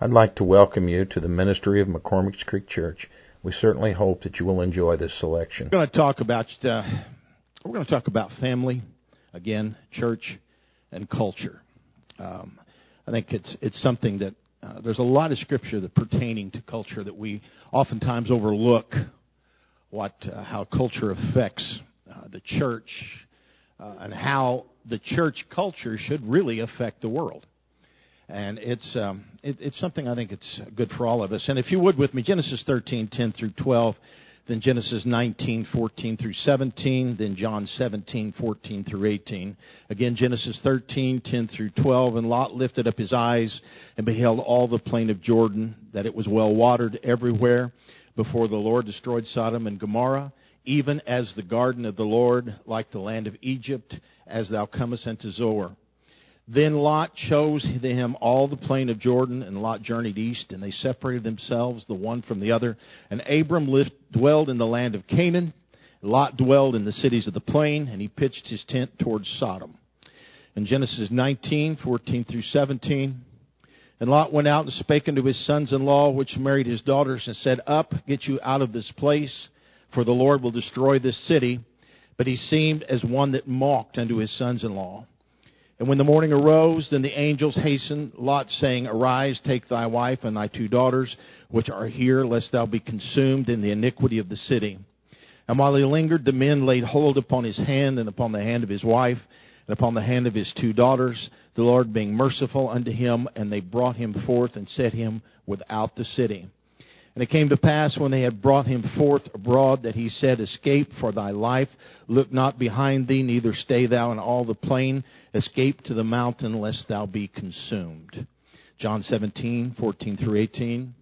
I'd like to welcome you to the ministry of McCormick's Creek Church. We certainly hope that you will enjoy this selection. We're going to talk about uh, we're going to talk about family again, church, and culture. Um, I think it's it's something that uh, there's a lot of scripture that pertaining to culture that we oftentimes overlook. What uh, how culture affects uh, the church uh, and how the church culture should really affect the world and it's um, it, it's something I think it's good for all of us. And if you would with me, Genesis 13, 10 through 12, then Genesis 19, 14 through 17, then John 17, 14 through 18. Again, Genesis 13, 10 through 12. And Lot lifted up his eyes and beheld all the plain of Jordan, that it was well watered everywhere, before the Lord destroyed Sodom and Gomorrah, even as the garden of the Lord, like the land of Egypt, as thou comest unto Zoar. Then Lot chose him all the plain of Jordan, and Lot journeyed east, and they separated themselves the one from the other. And Abram lived, dwelled in the land of Canaan. Lot dwelled in the cities of the plain, and he pitched his tent towards Sodom. In Genesis 19, 14 through 17, and Lot went out and spake unto his sons in law, which married his daughters, and said, Up, get you out of this place, for the Lord will destroy this city. But he seemed as one that mocked unto his sons in law. And when the morning arose, then the angels hastened Lot, saying, Arise, take thy wife and thy two daughters, which are here, lest thou be consumed in the iniquity of the city. And while he lingered, the men laid hold upon his hand and upon the hand of his wife and upon the hand of his two daughters, the Lord being merciful unto him, and they brought him forth and set him without the city. And it came to pass when they had brought him forth abroad that he said, Escape for thy life. Look not behind thee, neither stay thou in all the plain. Escape to the mountain, lest thou be consumed. John 17, 14 through 18.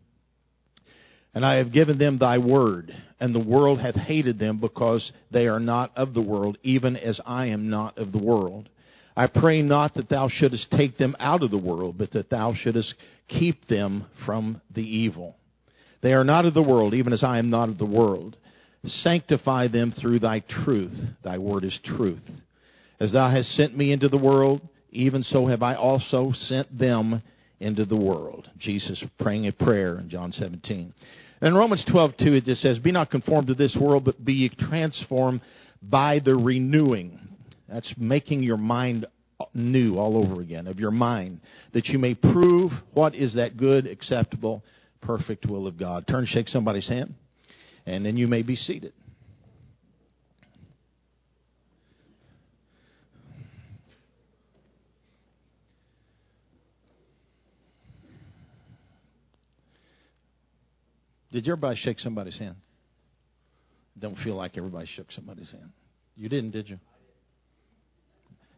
And I have given them thy word, and the world hath hated them because they are not of the world, even as I am not of the world. I pray not that thou shouldest take them out of the world, but that thou shouldest keep them from the evil. They are not of the world, even as I am not of the world. Sanctify them through thy truth. Thy word is truth. As thou hast sent me into the world, even so have I also sent them into the world. Jesus praying a prayer in John 17. And in Romans 12, 2, it just says, Be not conformed to this world, but be ye transformed by the renewing. That's making your mind new all over again, of your mind, that you may prove what is that good, acceptable, perfect will of God. Turn, shake somebody's hand, and then you may be seated. Did everybody shake somebody's hand? Don't feel like everybody shook somebody's hand. You didn't, did you?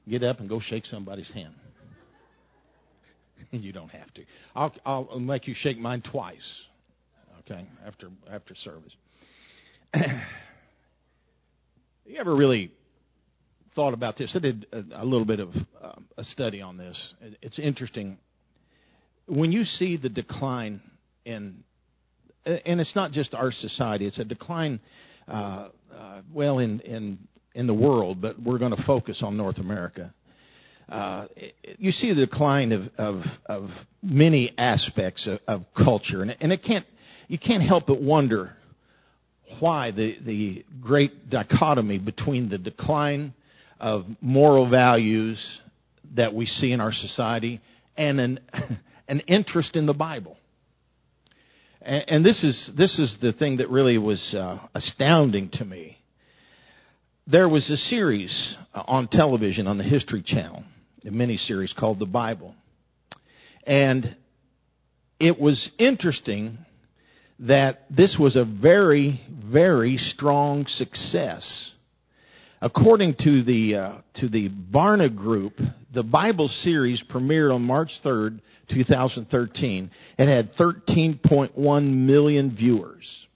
Get up and go shake somebody's hand. you don't have to. I'll, I'll make you shake mine twice. Okay, after after service. you ever really thought about this? I did a, a little bit of uh, a study on this. It's interesting when you see the decline in, and it's not just our society. It's a decline, uh, uh, well, in in in the world, but we're going to focus on North America uh, you see the decline of, of, of many aspects of, of culture, and, and it can't, you can't help but wonder why the, the great dichotomy between the decline of moral values that we see in our society and an, an interest in the Bible. And, and this, is, this is the thing that really was uh, astounding to me. There was a series on television on the History Channel a mini series called The Bible. And it was interesting that this was a very, very strong success. According to the uh, to the Barna Group, the Bible series premiered on March 3rd, 2013. It had 13.1 million viewers.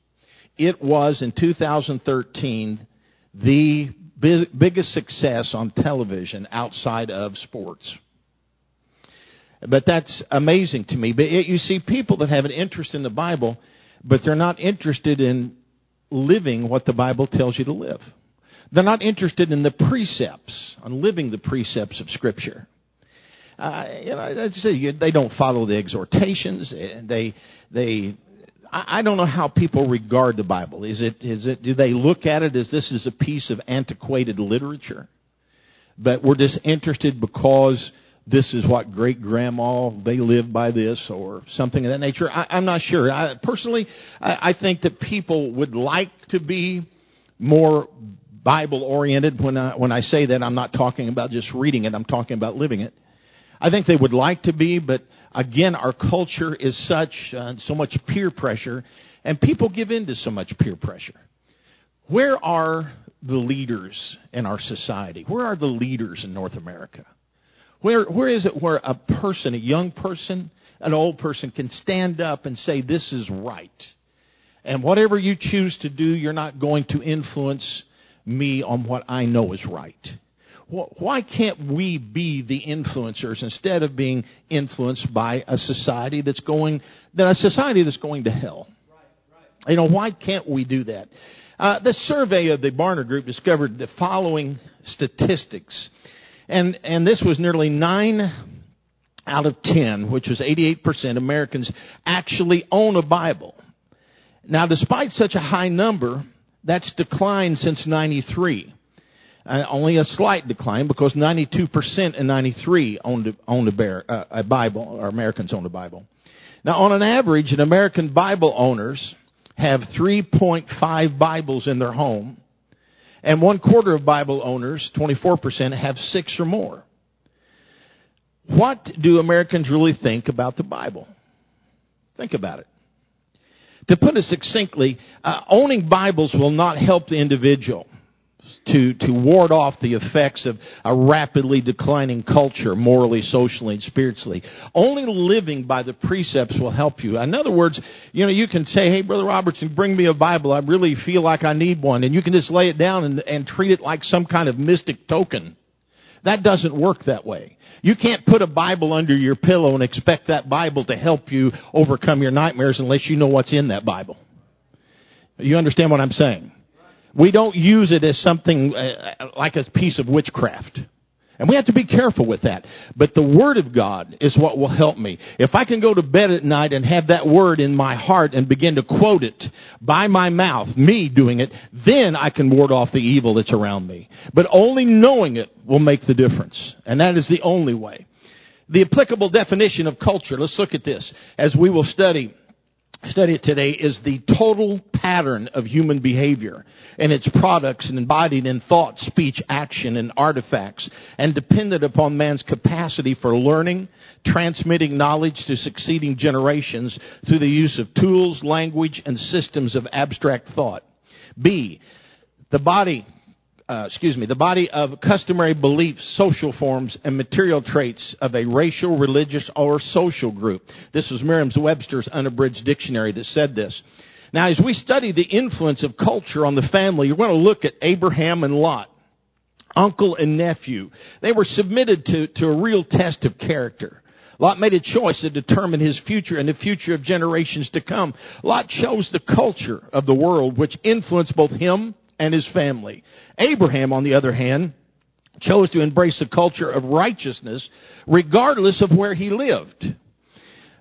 It was in 2013 the biggest success on television outside of sports. But that's amazing to me. But it, you see people that have an interest in the Bible, but they're not interested in living what the Bible tells you to live. They're not interested in the precepts, on living the precepts of Scripture. uh, you know, they don't follow the exhortations. They they I don't know how people regard the Bible. Is it, is it, do they look at it as this is a piece of antiquated literature? But we're just interested because this is what great grandma, they lived by this or something of that nature. I, I'm not sure. I, personally, I, I think that people would like to be more Bible oriented. When I, when I say that, I'm not talking about just reading it, I'm talking about living it. I think they would like to be, but again, our culture is such, uh, so much peer pressure, and people give in to so much peer pressure. Where are the leaders in our society? Where are the leaders in North America? Where, where is it where a person, a young person, an old person can stand up and say, This is right? And whatever you choose to do, you're not going to influence me on what I know is right. Why can't we be the influencers instead of being influenced by a society that's going, that a society that's going to hell? You know, why can't we do that? Uh, the survey of the Barna Group discovered the following statistics, and and this was nearly nine out of ten, which was 88% Americans actually own a Bible. Now, despite such a high number, that's declined since 93. Uh, only a slight decline because 92% in 93 owned, a, owned a, bear, uh, a Bible, or Americans owned a Bible. Now, on an average, an American Bible owners have 3.5 Bibles in their home, and one quarter of Bible owners, 24%, have six or more. What do Americans really think about the Bible? Think about it. To put it succinctly, uh, owning Bibles will not help the individual to, to ward off the effects of a rapidly declining culture, morally, socially, and spiritually. Only living by the precepts will help you. In other words, you know, you can say, hey, Brother Robertson, bring me a Bible. I really feel like I need one. And you can just lay it down and, and treat it like some kind of mystic token. That doesn't work that way. You can't put a Bible under your pillow and expect that Bible to help you overcome your nightmares unless you know what's in that Bible. You understand what I'm saying? We don't use it as something uh, like a piece of witchcraft. And we have to be careful with that. But the Word of God is what will help me. If I can go to bed at night and have that Word in my heart and begin to quote it by my mouth, me doing it, then I can ward off the evil that's around me. But only knowing it will make the difference. And that is the only way. The applicable definition of culture, let's look at this as we will study study it today is the total pattern of human behavior and its products embodied in thought, speech, action, and artifacts, and dependent upon man's capacity for learning, transmitting knowledge to succeeding generations through the use of tools, language, and systems of abstract thought. B. The body uh, excuse me, the body of customary beliefs, social forms, and material traits of a racial, religious, or social group. This was Merriam-Webster's unabridged dictionary that said this. Now, as we study the influence of culture on the family, you're going to look at Abraham and Lot, uncle and nephew. They were submitted to, to a real test of character. Lot made a choice to determine his future and the future of generations to come. Lot chose the culture of the world which influenced both him and his family. Abraham, on the other hand, chose to embrace a culture of righteousness regardless of where he lived.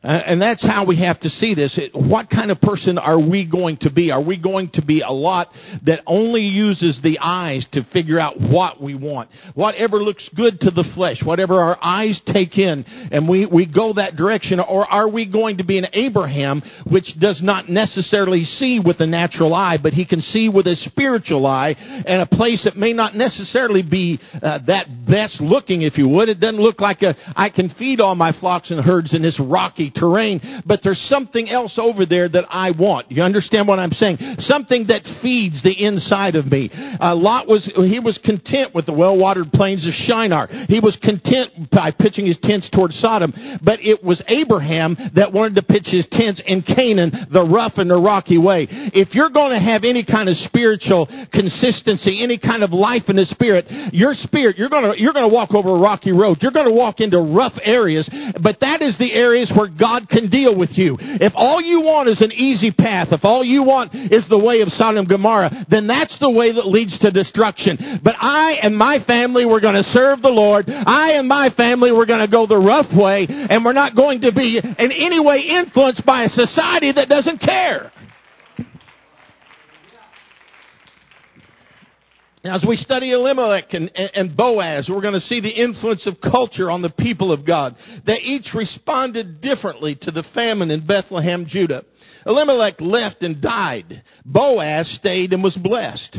Uh, and that's how we have to see this. What kind of person are we going to be? Are we going to be a lot that only uses the eyes to figure out what we want? Whatever looks good to the flesh, whatever our eyes take in, and we, we go that direction? Or are we going to be an Abraham which does not necessarily see with the natural eye, but he can see with a spiritual eye and a place that may not necessarily be uh, that best looking, if you would. It doesn't look like a, I can feed all my flocks and herds in this rocky terrain, but there's something else over there that I want. You understand what I'm saying? Something that feeds the inside of me. Uh, Lot was, he was content with the well-watered plains of Shinar. He was content by pitching his tents towards Sodom, but it was Abraham that wanted to pitch his tents in Canaan, the rough and the rocky way. If you're going to have any kind of spiritual consistency, any kind of life in the spirit, your spirit, you're going to, you're going to walk over a rocky road. You're going to walk into rough areas, but that is the areas where God can deal with you. If all you want is an easy path, if all you want is the way of Sodom and Gomorrah, then that's the way that leads to destruction. But I and my family, we're going to serve the Lord. I and my family, we're going to go the rough way, and we're not going to be in any way influenced by a society that doesn't care. Now, as we study Elimelech and, and, Boaz, we're going to see the influence of culture on the people of God. They each responded differently to the famine in Bethlehem, Judah. Elimelech left and died. Boaz stayed and was blessed.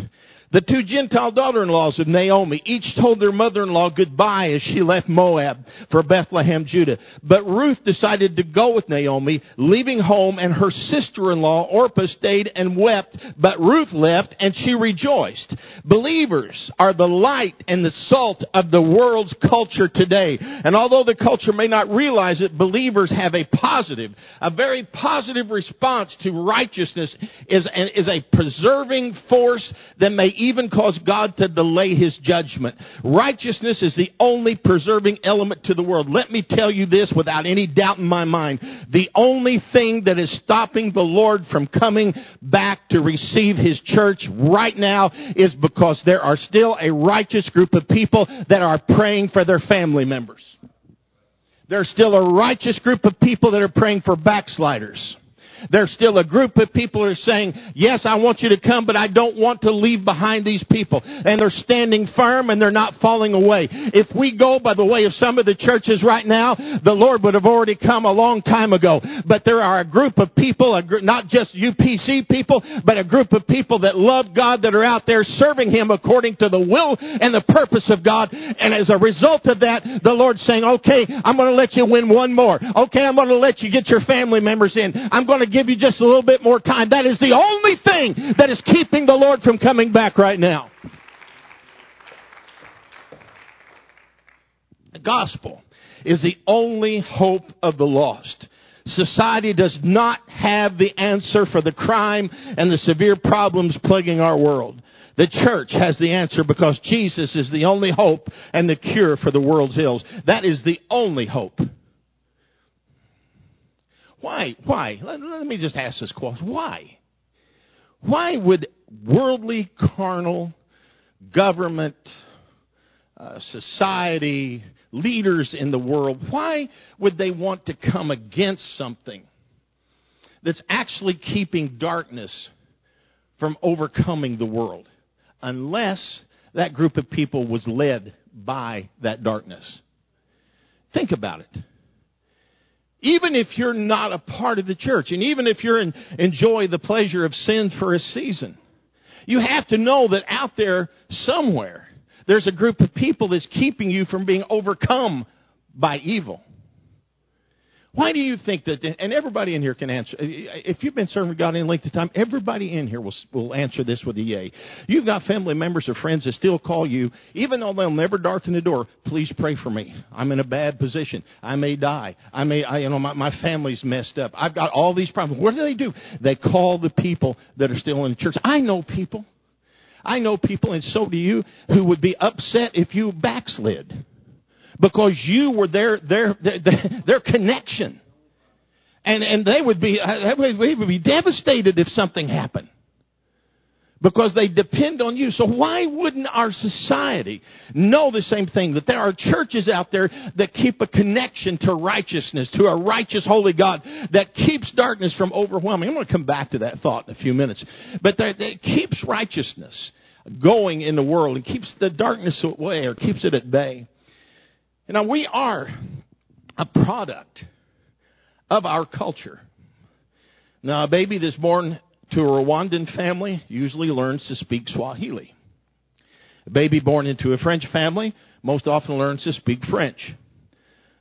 The two Gentile daughter-in-laws of Naomi each told their mother-in-law goodbye as she left Moab for Bethlehem, Judah. But Ruth decided to go with Naomi, leaving home, and her sister-in-law Orpah stayed and wept, but Ruth left and she rejoiced. Believers are the light and the salt of the world's culture today. And although the culture may not realize it, believers have a positive, a very positive response to righteousness is, is a preserving force that may even cause God to delay his judgment. Righteousness is the only preserving element to the world. Let me tell you this without any doubt in my mind. The only thing that is stopping the Lord from coming back to receive his church right now is because there are still a righteous group of people that are praying for their family members. There's still a righteous group of people that are praying for backsliders. There's still a group of people who are saying, yes, I want you to come, but I don't want to leave behind these people. And they're standing firm and they're not falling away. If we go by the way of some of the churches right now, the Lord would have already come a long time ago. But there are a group of people, not just UPC people, but a group of people that love God that are out there serving Him according to the will and the purpose of God. And as a result of that, the Lord's saying, okay, I'm going to let you win one more. Okay, I'm going to let you get your family members in. I'm going to give you just a little bit more time. That is the only thing that is keeping the Lord from coming back right now. The gospel is the only hope of the lost. Society does not have the answer for the crime and the severe problems plaguing our world. The church has the answer because Jesus is the only hope and the cure for the world's ills. That is the only hope. Why? Why? Let, let me just ask this question. Why? Why would worldly, carnal, government, uh, society, leaders in the world, why would they want to come against something that's actually keeping darkness from overcoming the world? Unless that group of people was led by that darkness. Think about it even if you're not a part of the church, and even if in, enjoy the pleasure of sin for a season, you have to know that out there somewhere there's a group of people that's keeping you from being overcome by evil. Why do you think that? And everybody in here can answer. If you've been serving God any length of time, everybody in here will will answer this with a yay. You've got family members or friends that still call you, even though they'll never darken the door. Please pray for me. I'm in a bad position. I may die. I may. I, you know, my, my family's messed up. I've got all these problems. What do they do? They call the people that are still in the church. I know people. I know people, and so do you, who would be upset if you backslid because you were their their their, their connection. And and they would be uh, they would be devastated if something happened. Because they depend on you. So why wouldn't our society know the same thing? That there are churches out there that keep a connection to righteousness, to a righteous, holy God, that keeps darkness from overwhelming. I'm going to come back to that thought in a few minutes. But that, that keeps righteousness going in the world and keeps the darkness away or keeps it at bay. Now, we are a product of our culture. Now, a baby that's born to a Rwandan family usually learns to speak Swahili. A baby born into a French family most often learns to speak French.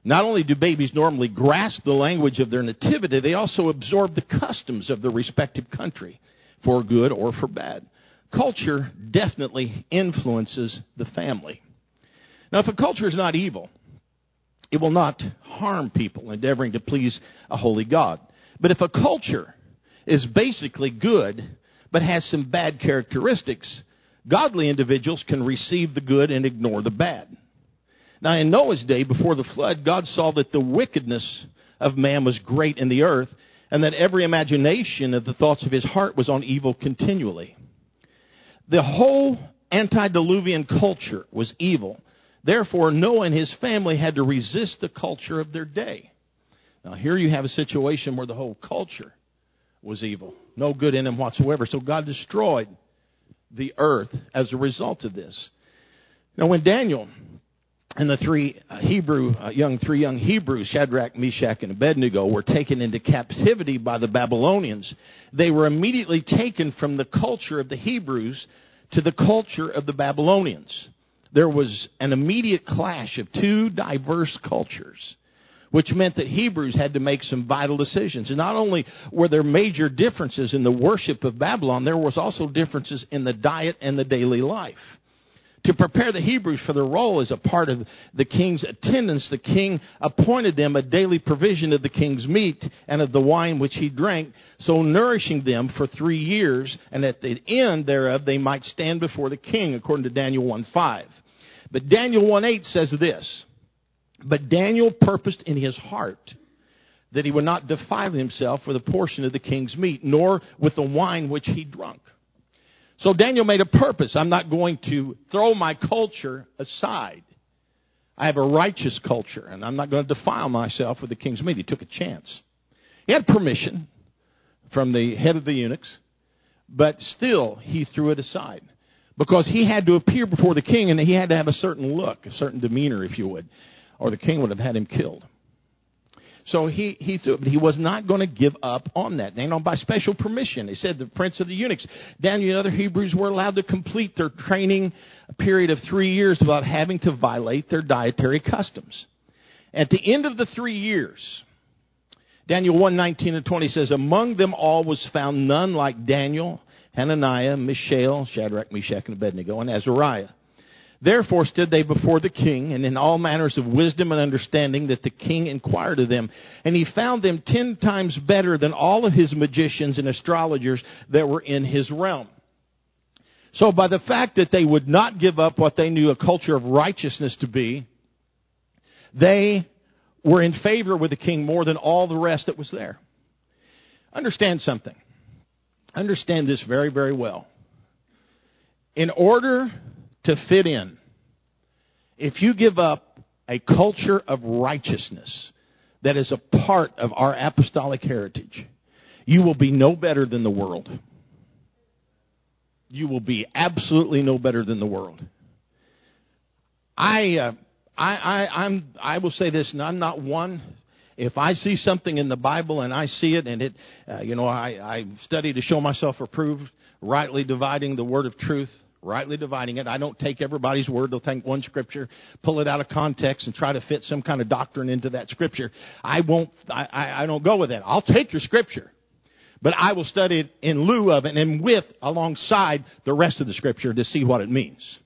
Not only do babies normally grasp the language of their nativity, they also absorb the customs of the respective country, for good or for bad. Culture definitely influences the family. Now, if a culture is not evil, it will not harm people endeavoring to please a holy God. But if a culture is basically good, but has some bad characteristics, godly individuals can receive the good and ignore the bad. Now, in Noah's day, before the flood, God saw that the wickedness of man was great in the earth, and that every imagination of the thoughts of his heart was on evil continually. The whole antediluvian culture was evil. Therefore, Noah and his family had to resist the culture of their day. Now, here you have a situation where the whole culture was evil, no good in them whatsoever. So God destroyed the earth as a result of this. Now, when Daniel and the three uh, Hebrew uh, young three young Hebrews, Shadrach, Meshach, and Abednego, were taken into captivity by the Babylonians, they were immediately taken from the culture of the Hebrews to the culture of the Babylonians. There was an immediate clash of two diverse cultures which meant that Hebrews had to make some vital decisions. And not only were there major differences in the worship of Babylon, there was also differences in the diet and the daily life. To prepare the Hebrews for their role as a part of the king's attendance, the king appointed them a daily provision of the king's meat and of the wine which he drank, so nourishing them for three years, and at the end thereof they might stand before the king, according to Daniel 1 5. But Daniel 1 8 says this but Daniel purposed in his heart that he would not defile himself with a portion of the king's meat, nor with the wine which he drunk. So Daniel made a purpose. I'm not going to throw my culture aside. I have a righteous culture, and I'm not going to defile myself with the king's meat. He took a chance. He had permission from the head of the eunuchs, but still he threw it aside because he had to appear before the king and he had to have a certain look, a certain demeanor, if you would or the king would have had him killed. So he, he he was not going to give up on that. And on by special permission, he said the prince of the eunuchs, Daniel and other Hebrews were allowed to complete their training period of three years without having to violate their dietary customs. At the end of the three years, Daniel 1, 19 and 20 says, Among them all was found none like Daniel, Hananiah, Mishael, Shadrach, Meshach, and Abednego, and Azariah. Therefore stood they before the king, and in all manners of wisdom and understanding that the king inquired of them. And he found them ten times better than all of his magicians and astrologers that were in his realm. So by the fact that they would not give up what they knew a culture of righteousness to be, they were in favor with the king more than all the rest that was there. Understand something. Understand this very, very well. In order to fit in. If you give up a culture of righteousness that is a part of our apostolic heritage, you will be no better than the world. You will be absolutely no better than the world. I, uh, I, I, I'm, I will say this, and I'm not one. If I see something in the Bible and I see it, and it, uh, you know, I, I study to show myself approved, rightly dividing the word of truth rightly dividing it. I don't take everybody's word. They'll take one scripture, pull it out of context, and try to fit some kind of doctrine into that scripture. I won't. I, I, I don't go with that. I'll take your scripture, but I will study it in lieu of it and with alongside the rest of the scripture to see what it means.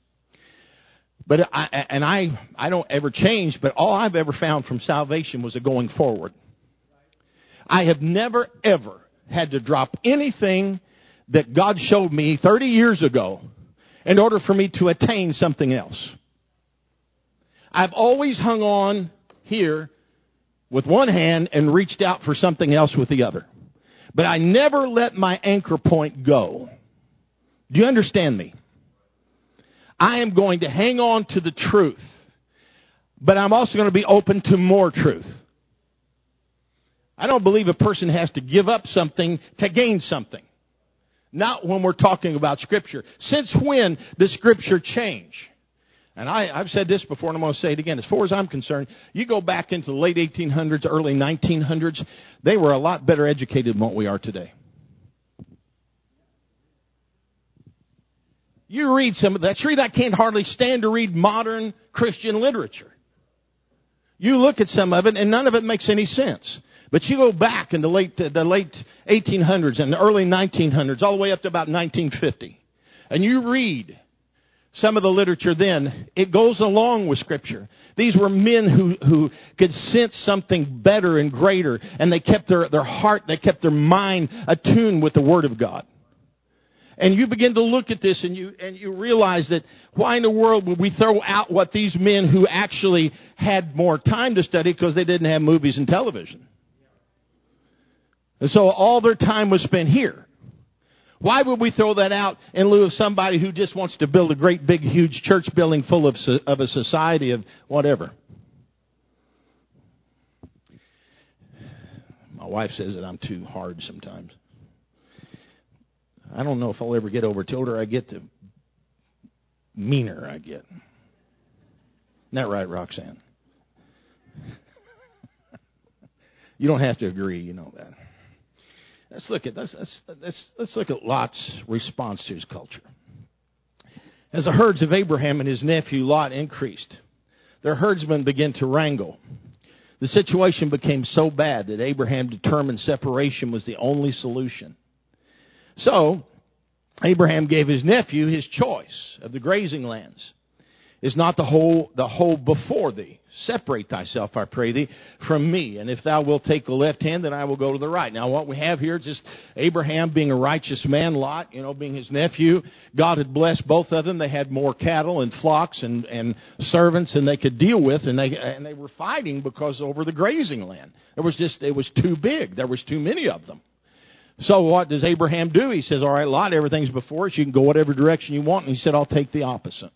But I, and I, I don't ever change. But all I've ever found from salvation was a going forward. I have never ever had to drop anything that God showed me 30 years ago in order for me to attain something else. I've always hung on here with one hand and reached out for something else with the other. But I never let my anchor point go. Do you understand me? I am going to hang on to the truth, but I'm also going to be open to more truth. I don't believe a person has to give up something to gain something. Not when we're talking about Scripture. Since when does Scripture change? And I, have said this before, and I'm going to say it again. As far as I'm concerned, you go back into the late 1800s, early 1900s, they were a lot better educated than what we are today. You read some of that. Read, I can't hardly stand to read modern Christian literature. You look at some of it, and none of it makes any sense. But you go back in the late, uh, the late 1800s and the early 1900s, all the way up to about 1950, and you read some of the literature then, it goes along with Scripture. These were men who, who could sense something better and greater, and they kept their, their heart, they kept their mind attuned with the Word of God. And you begin to look at this and you, and you realize that why in the world would we throw out what these men who actually had more time to study because they didn't have movies and television? And so all their time was spent here. Why would we throw that out in lieu of somebody who just wants to build a great big huge church building full of, of a society of whatever? My wife says that I'm too hard sometimes. I don't know if I'll ever get over. Older I get, the meaner I get. Isn't that right, Roxanne? you don't have to agree, you know that. Let's look at let's, let's, let's, let's look at Lot's response to his culture. As the herds of Abraham and his nephew Lot increased, their herdsmen began to wrangle. The situation became so bad that Abraham determined separation was the only solution. So, Abraham gave his nephew his choice of the grazing lands is not the whole the whole before thee. Separate thyself, I pray thee, from me. And if thou wilt take the left hand, then I will go to the right. Now what we have here is just Abraham being a righteous man, Lot, you know, being his nephew. God had blessed both of them. They had more cattle and flocks and, and servants than they could deal with, and they and they were fighting because over the grazing land. There was just it was too big. There was too many of them. So what does Abraham do? He says, All right, Lot, everything's before us. You can go whatever direction you want. And he said, I'll take the opposite.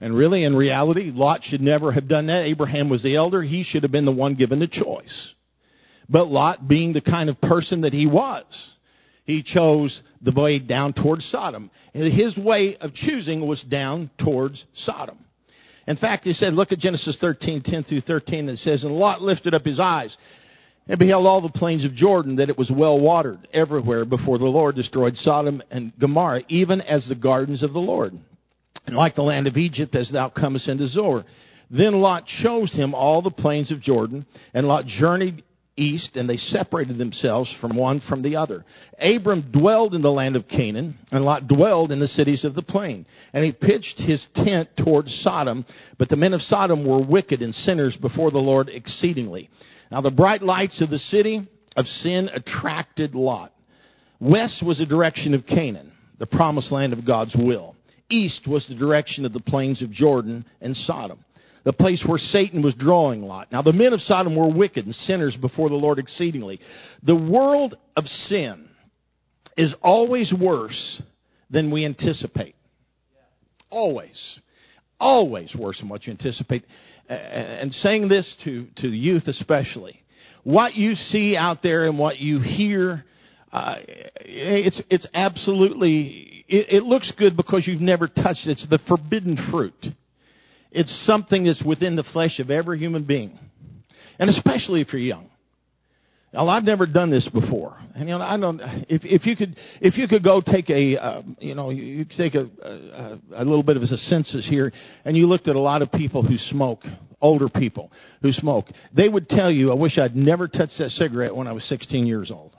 And really, in reality, Lot should never have done that. Abraham was the elder. He should have been the one given the choice. But Lot, being the kind of person that he was, he chose the way down towards Sodom. And his way of choosing was down towards Sodom. In fact, he said, look at Genesis 13, 10 through 13. It says, And Lot lifted up his eyes and beheld all the plains of Jordan, that it was well watered everywhere before the Lord destroyed Sodom and Gomorrah, even as the gardens of the Lord and like the land of Egypt as thou comest into Zoar. Then Lot chose him all the plains of Jordan, and Lot journeyed east, and they separated themselves from one from the other. Abram dwelled in the land of Canaan, and Lot dwelled in the cities of the plain. And he pitched his tent towards Sodom, but the men of Sodom were wicked and sinners before the Lord exceedingly. Now the bright lights of the city of sin attracted Lot. West was the direction of Canaan, the promised land of God's will east was the direction of the plains of Jordan and Sodom, the place where Satan was drawing Lot. Now, the men of Sodom were wicked and sinners before the Lord exceedingly. The world of sin is always worse than we anticipate. Always. Always worse than what you anticipate. And saying this to, to the youth especially, what you see out there and what you hear, uh, it's, it's absolutely it, it looks good because you've never touched it. It's the forbidden fruit. It's something that's within the flesh of every human being. And especially if you're young. Now, I've never done this before, and you know, I don't. If if you could, if you could go take a, uh, you know, you could take a, a a little bit of a census here, and you looked at a lot of people who smoke, older people who smoke, they would tell you, "I wish I'd never touched that cigarette when I was 16 years old."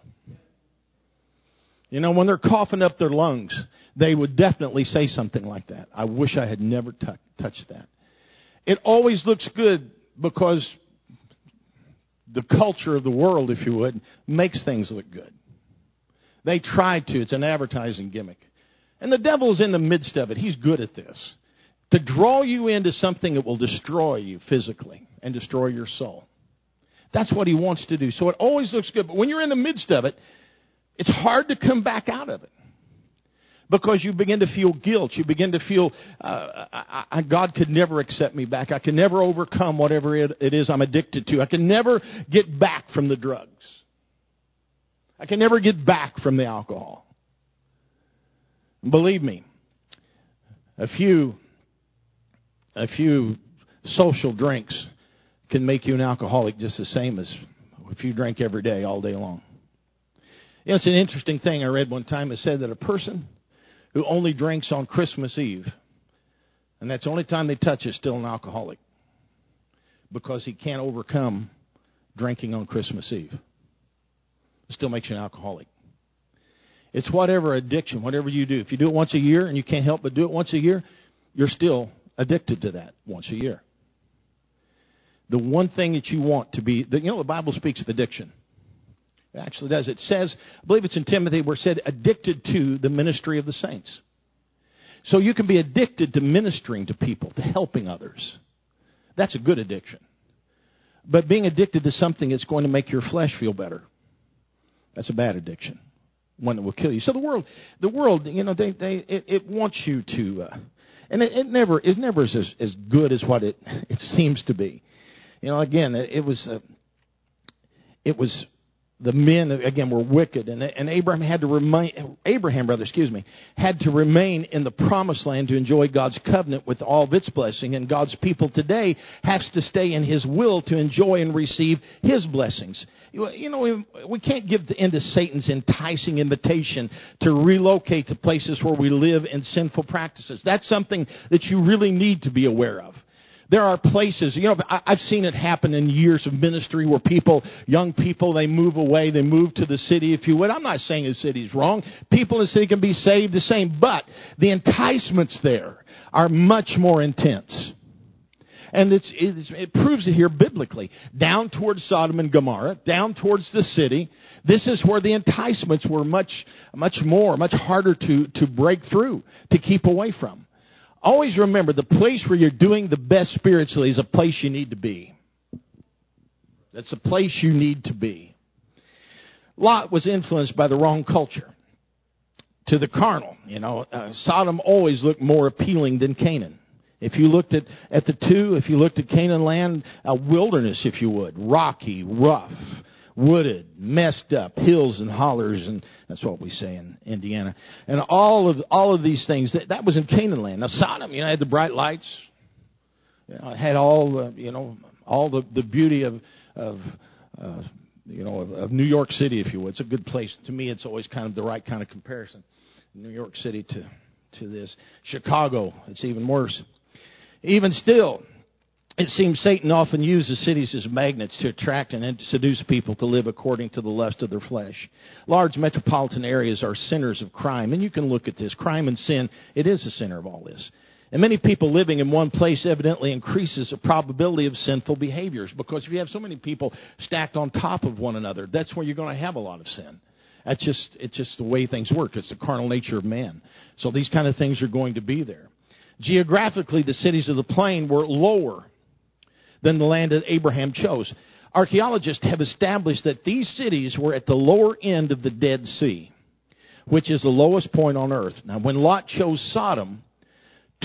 You know, when they're coughing up their lungs, they would definitely say something like that. I wish I had never t- touched that. It always looks good because the culture of the world, if you would, makes things look good. They try to. It's an advertising gimmick. And the devil's in the midst of it. He's good at this. To draw you into something that will destroy you physically and destroy your soul. That's what he wants to do. So it always looks good. But when you're in the midst of it, it's hard to come back out of it because you begin to feel guilt. You begin to feel uh, I, I, God could never accept me back. I can never overcome whatever it, it is I'm addicted to. I can never get back from the drugs. I can never get back from the alcohol. Believe me, a few a few social drinks can make you an alcoholic just the same as if you drink every day all day long. You know, it's an interesting thing I read one time. It said that a person who only drinks on Christmas Eve, and that's the only time they touch is still an alcoholic because he can't overcome drinking on Christmas Eve. It still makes you an alcoholic. It's whatever addiction, whatever you do. If you do it once a year and you can't help but do it once a year, you're still addicted to that once a year. The one thing that you want to be, you know, the Bible speaks of addiction. It actually does. It says, I believe it's in Timothy, where it said, addicted to the ministry of the saints. So you can be addicted to ministering to people, to helping others. That's a good addiction. But being addicted to something that's going to make your flesh feel better, That's a bad addiction, one that will kill you. So the world, the world, you know, they, they, it, it wants you to, uh, and it, it never is never as as good as what it it seems to be. You know, again, it, it was, uh, it was the men again were wicked. And, and abraham had to remain abraham brother excuse me had to remain in the promised land to enjoy god's covenant with all of its blessing. And god's people today has to stay in his will to enjoy and receive his blessings. You know we can't give in to satan's enticing invitation to relocate to places where we live in sinful practices. That's something that you really need to be aware of there are places, you know, I've seen it happen in years of ministry where people, young people, they move away, they move to the city, if you would. I'm not saying the city's wrong. People in the city can be saved the same, but the enticements there are much more intense. And it's, it's, it proves it here biblically. Down towards Sodom and Gomorrah, down towards the city, this is where the enticements were much, much more, much harder to, to break through, to keep away from. Always remember the place where you're doing the best spiritually is a place you need to be. That's a place you need to be. Lot was influenced by the wrong culture to the carnal. You know, uh, Sodom always looked more appealing than Canaan. If you looked at, at the two, if you looked at Canaan land, a wilderness, if you would, rocky, rough, wooded, messed up hills and hollers, and that's what we say in Indiana. And all of all of these things that, that was in Canaan land. Now Sodom, you know, had the bright lights, you know, had all the you know all the the beauty of of uh, you know of, of New York City, if you will. It's a good place to me. It's always kind of the right kind of comparison. New York City to to this Chicago, it's even worse. Even still, it seems Satan often uses cities as magnets to attract and seduce people to live according to the lust of their flesh. Large metropolitan areas are centers of crime, and you can look at this. Crime and sin, it is the center of all this. And many people living in one place evidently increases the probability of sinful behaviors because if you have so many people stacked on top of one another, that's where you're going to have a lot of sin. That's just it's just the way things work. It's the carnal nature of man. So these kind of things are going to be there. Geographically, the cities of the plain were lower than the land that Abraham chose. Archaeologists have established that these cities were at the lower end of the Dead Sea, which is the lowest point on earth. Now, when Lot chose Sodom,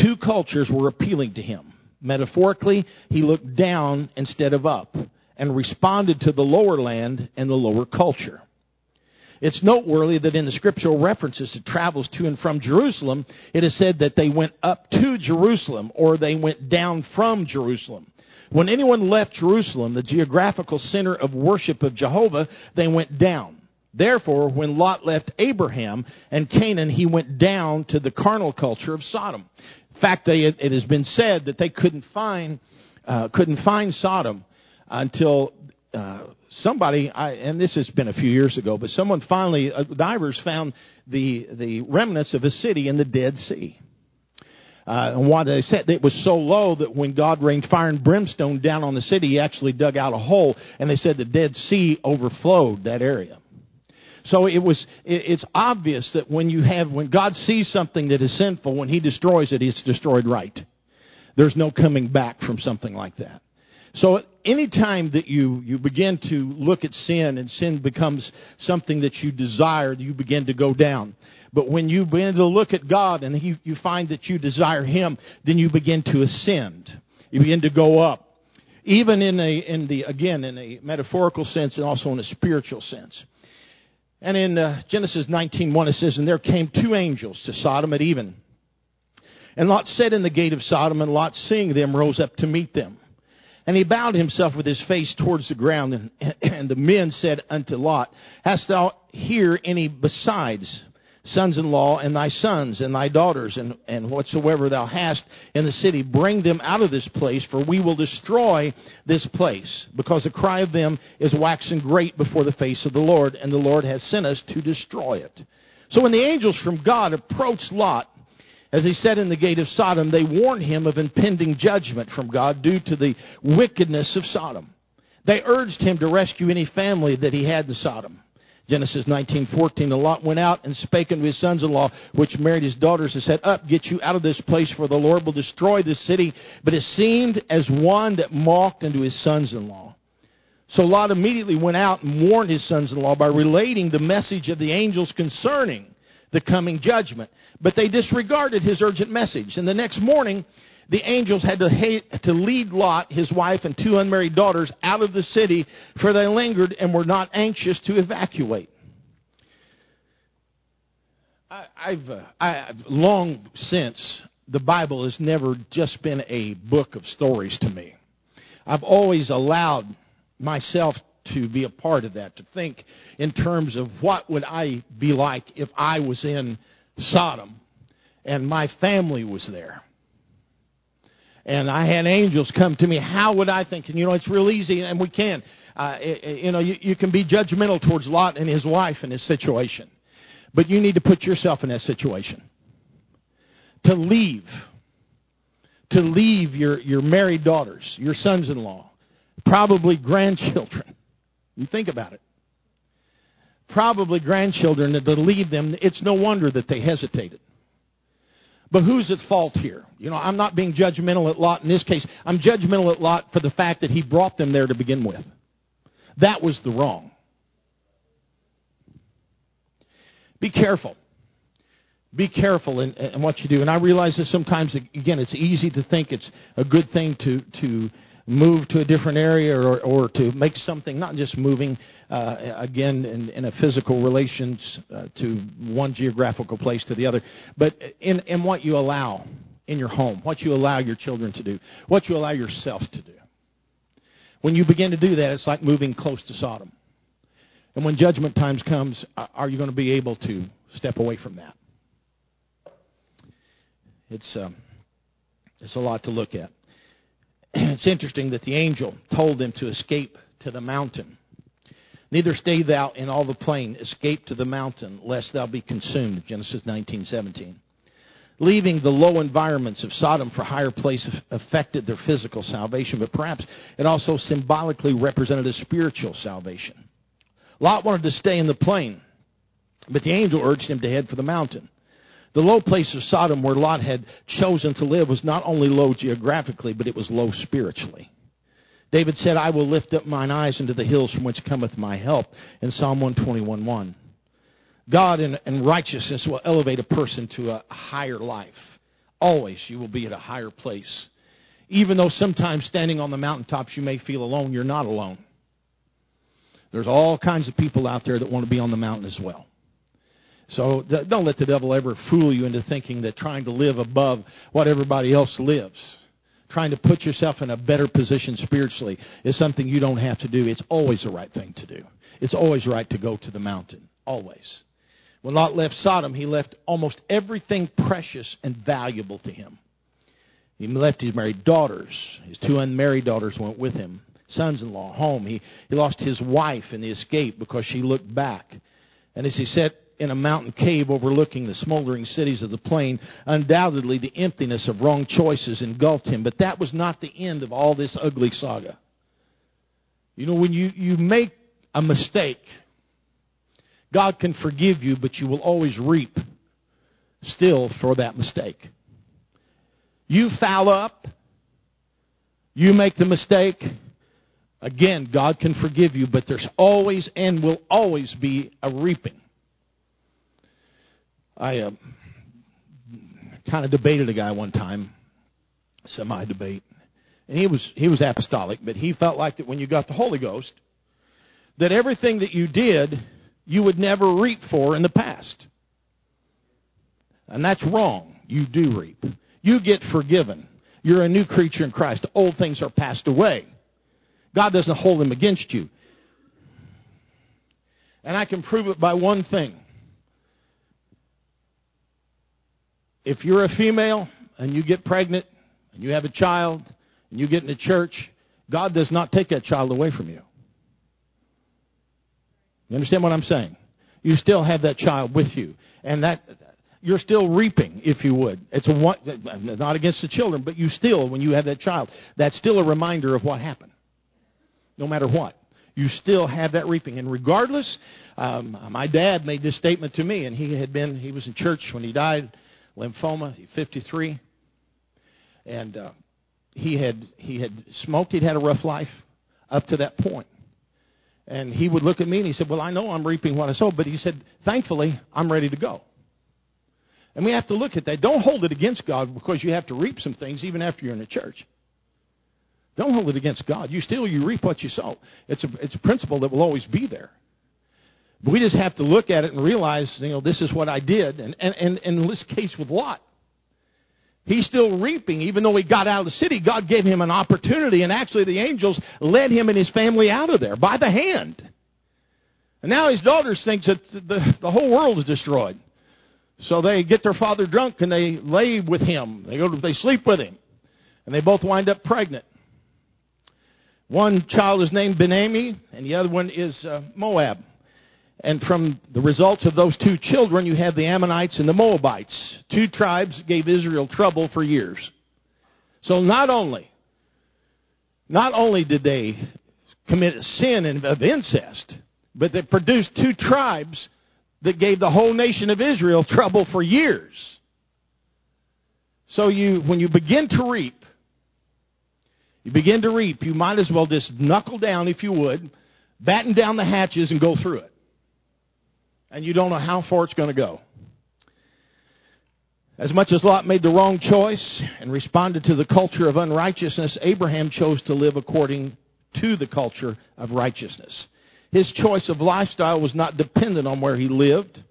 two cultures were appealing to him. Metaphorically, he looked down instead of up and responded to the lower land and the lower culture. It's noteworthy that in the scriptural references to travels to and from Jerusalem, it is said that they went up to Jerusalem or they went down from Jerusalem. When anyone left Jerusalem, the geographical center of worship of Jehovah, they went down. Therefore, when Lot left Abraham and Canaan, he went down to the carnal culture of Sodom. In fact, they, it has been said that they couldn't find uh, couldn't find Sodom until uh, somebody, I, and this has been a few years ago, but someone finally, uh, divers found the the remnants of a city in the Dead Sea. Uh, and why they said it was so low that when God rained fire and brimstone down on the city, he actually dug out a hole, and they said the Dead Sea overflowed that area. So it was, it's obvious that when you have, when God sees something that is sinful, when He destroys it, it's destroyed right. There's no coming back from something like that. So anytime that you, you begin to look at sin and sin becomes something that you desire, you begin to go down. But when you begin to look at God and he, you find that you desire Him, then you begin to ascend. You begin to go up. Even in a, in the, again, in a metaphorical sense and also in a spiritual sense. And in uh, Genesis 19:1 it says, And there came two angels to Sodom at even. And Lot sat in the gate of Sodom, and Lot, seeing them, rose up to meet them. And he bowed himself with his face towards the ground. And, and the men said unto Lot, Hast thou here any besides sons in law and thy sons and thy daughters and, and whatsoever thou hast in the city, bring them out of this place, for we will destroy this place, because the cry of them is waxing great before the face of the Lord, and the Lord has sent us to destroy it. So when the angels from God approached Lot, as he sat in the gate of Sodom, they warned him of impending judgment from God due to the wickedness of Sodom. They urged him to rescue any family that he had in Sodom. Genesis 19:14 And Lot went out and spake unto his sons-in-law which married his daughters and said up get you out of this place for the Lord will destroy this city but it seemed as one that mocked unto his sons-in-law So Lot immediately went out and warned his sons in law by relating the message of the angels concerning the coming judgment. But they disregarded his urgent message. And the next morning, the angels had to, hate, to lead Lot, his wife, and two unmarried daughters out of the city, for they lingered and were not anxious to evacuate. I, I've, uh, I've long since the Bible has never just been a book of stories to me. I've always allowed myself to be a part of that, to think in terms of what would I be like if I was in Sodom and my family was there. And I had angels come to me. How would I think? And you know, it's real easy, and we can. Uh, it, you know, you, you can be judgmental towards Lot and his wife and his situation. But you need to put yourself in that situation. To leave. To leave your, your married daughters, your sons in law, probably grandchildren. You think about it. Probably grandchildren, to leave them, it's no wonder that they hesitated. But who's at fault here? You know, I'm not being judgmental at Lot in this case. I'm judgmental at Lot for the fact that he brought them there to begin with. That was the wrong. Be careful. Be careful in, in what you do. And I realize that sometimes, again, it's easy to think it's a good thing to, to move to a different area or, or to make something, not just moving, uh, again, in, in, a physical relations uh, to one geographical place to the other, but in, in what you allow in your home, what you allow your children to do, what you allow yourself to do. When you begin to do that, it's like moving close to Sodom. And when judgment times comes, are you going to be able to step away from that? It's um, it's a lot to look at. it's interesting that the angel told them to escape to the mountain. Neither stay thou in all the plain, escape to the mountain, lest thou be consumed. Genesis 19:17. Leaving the low environments of Sodom for higher place affected their physical salvation, but perhaps it also symbolically represented a spiritual salvation. Lot wanted to stay in the plain, but the angel urged him to head for the mountain. The low place of Sodom where Lot had chosen to live was not only low geographically, but it was low spiritually. David said, I will lift up mine eyes into the hills from which cometh my help in Psalm 121.1. God and, in righteousness will elevate a person to a higher life. Always you will be at a higher place. Even though sometimes standing on the mountaintops you may feel alone, you're not alone. There's all kinds of people out there that want to be on the mountain as well. So don't let the devil ever fool you into thinking that trying to live above what everybody else lives, trying to put yourself in a better position spiritually, is something you don't have to do. It's always the right thing to do. It's always right to go to the mountain. Always. When Lot left Sodom, he left almost everything precious and valuable to him. He left his married daughters. His two unmarried daughters went with him sons in law home. He, he lost his wife in the escape because she looked back. And as he sat in a mountain cave overlooking the smoldering cities of the plain, undoubtedly the emptiness of wrong choices engulfed him. But that was not the end of all this ugly saga. You know, when you, you make a mistake, God can forgive you, but you will always reap still for that mistake. You foul up, you make the mistake, Again, God can forgive you, but there's always and will always be a reaping. I uh, kind of debated a guy one time, semi debate, and he was he was apostolic, but he felt like that when you got the Holy Ghost, that everything that you did you would never reap for in the past, and that's wrong. You do reap. You get forgiven. You're a new creature in Christ. The Old things are passed away. God doesn't hold them against you. And I can prove it by one thing. If you're a female and you get pregnant and you have a child and you get into church, God does not take that child away from you. You understand what I'm saying? You still have that child with you. And that you're still reaping, if you would. It's a, not against the children, but you still, when you have that child, that's still a reminder of what happened no matter what. You still have that reaping. And regardless, um, my dad made this statement to me, and he had been, he was in church when he died, lymphoma, 53. And uh, he, had, he had smoked, he'd had a rough life up to that point. And he would look at me and he said, Well, I know I'm reaping what I sow, but he said, Thankfully, I'm ready to go. And we have to look at that. Don't hold it against God because you have to reap some things even after you're in the church. Don't hold it against God. You still you reap what you sow. It's a it's a principle that will always be there. But we just have to look at it and realize, you know, this is what I did. And and, and, in this case with Lot, he's still reaping, even though he got out of the city. God gave him an opportunity, and actually the angels led him and his family out of there by the hand. And now his daughters think that the, the whole world is destroyed. So they get their father drunk and they lay with him. They go to, they sleep with him. And they both wind up pregnant. One child is named Benami, and the other one is uh, Moab. And from the results of those two children, you have the Ammonites and the Moabites. Two tribes gave Israel trouble for years. So not only, not only did they commit a sin of incest, but they produced two tribes that gave the whole nation of Israel trouble for years. So you, when you begin to reap, you begin to reap, you might as well just knuckle down, if you would, batten down the hatches and go through it. And you don't know how far it's going to go. As much as Lot made the wrong choice and responded to the culture of unrighteousness, Abraham chose to live according to the culture of righteousness. His choice of lifestyle was not dependent on where he lived.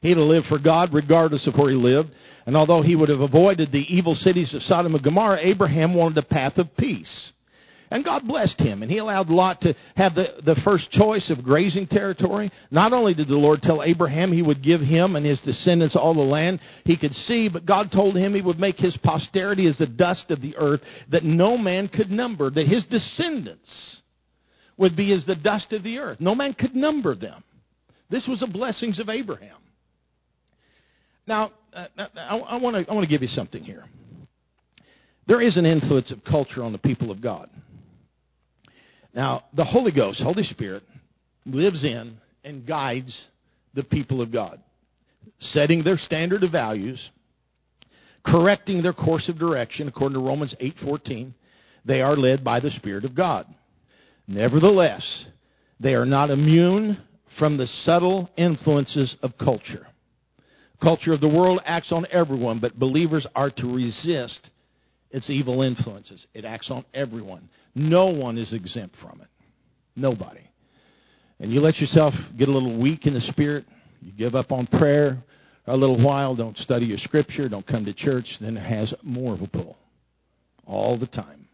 He had to live for God regardless of where he lived. And although he would have avoided the evil cities of Sodom and Gomorrah, Abraham wanted a path of peace. And God blessed him, and he allowed Lot to have the, the first choice of grazing territory. Not only did the Lord tell Abraham he would give him and his descendants all the land he could see, but God told him he would make his posterity as the dust of the earth that no man could number, that his descendants would be as the dust of the earth. No man could number them. This was the blessings of Abraham. Now, uh, I, I want to I want to give you something here. There is an influence of culture on the people of God. Now, the Holy Ghost, Holy Spirit, lives in and guides the people of God, setting their standard of values, correcting their course of direction according to Romans 8:14. They are led by the Spirit of God. Nevertheless, they are not immune from the subtle influences of culture. Culture of the world acts on everyone, but believers are to resist its evil influences. It acts on everyone. No one is exempt from it. Nobody. And you let yourself get a little weak in the spirit, you give up on prayer a little while, don't study your scripture, don't come to church, then it has more of a pull. All the time.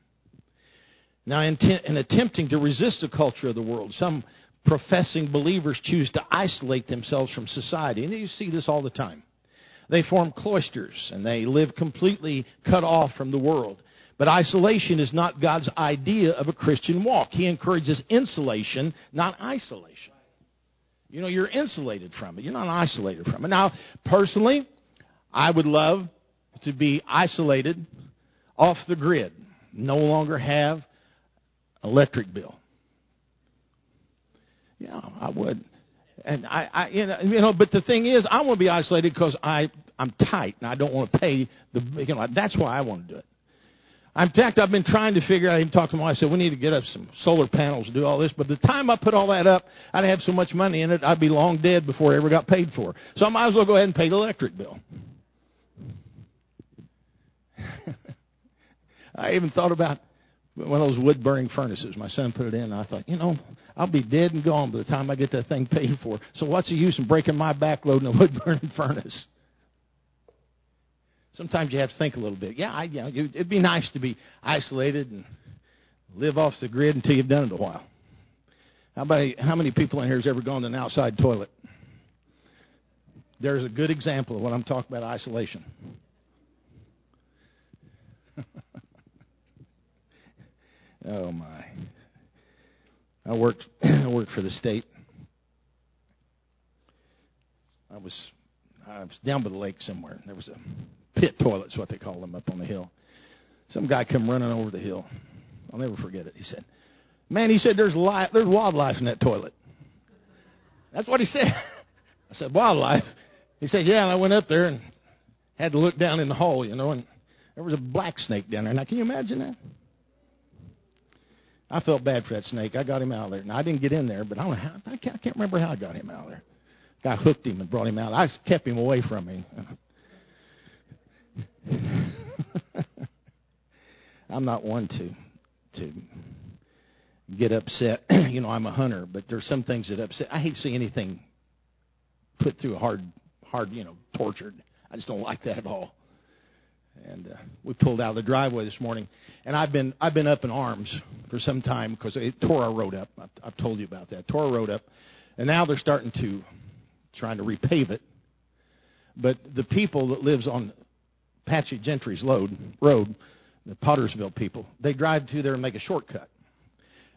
Now, in, in attempting to resist the culture of the world, some professing believers choose to isolate themselves from society. And you see this all the time. They form cloisters and they live completely cut off from the world. But isolation is not God's idea of a Christian walk. He encourages insulation, not isolation. You know, you're insulated from it. You're not isolated from it. Now, personally, I would love to be isolated off the grid, no longer have electric bill. Yeah, I would. And I, I you, know, you know, but the thing is, I want to be isolated because I, I'm tight and I don't want to pay the, you know, that's why I want to do it. In fact, I've been trying to figure out, I even talked to my wife, I said, we need to get up some solar panels to do all this. But the time I put all that up, I'd have so much money in it, I'd be long dead before I ever got paid for. So I might as well go ahead and pay the electric bill. I even thought about one of those wood burning furnaces. My son put it in, and I thought, you know, I'll be dead and gone by the time I get that thing paid for. So what's the use in breaking my back loading a wood burning furnace? Sometimes you have to think a little bit. Yeah, I, you know, it'd be nice to be isolated and live off the grid until you've done it a while. How about how many people in here has ever gone to an outside toilet? There's a good example of what I'm talking about isolation. Oh my! I worked. I worked for the state. I was. I was down by the lake somewhere. There was a pit toilet, is what they call them up on the hill. Some guy come running over the hill. I'll never forget it. He said, "Man," he said, "There's life. There's wildlife in that toilet." That's what he said. I said, "Wildlife." He said, "Yeah." And I went up there and had to look down in the hole, you know, and there was a black snake down there. Now, can you imagine that? I felt bad for that snake. I got him out of there. Now I didn't get in there, but I don't know how. I can't, I can't remember how I got him out of there. Guy hooked him and brought him out. I kept him away from me. I'm not one to to get upset. you know, I'm a hunter, but there's some things that upset. I hate to see anything put through a hard, hard, you know, tortured. I just don't like that at all. And uh, we pulled out of the driveway this morning, and I've been I've been up in arms for some time because it tore our road up. I've, I've told you about that. Tore our road up, and now they're starting to trying to repave it. But the people that lives on Patchy Gentry's load, road, the Pottersville people, they drive to there and make a shortcut.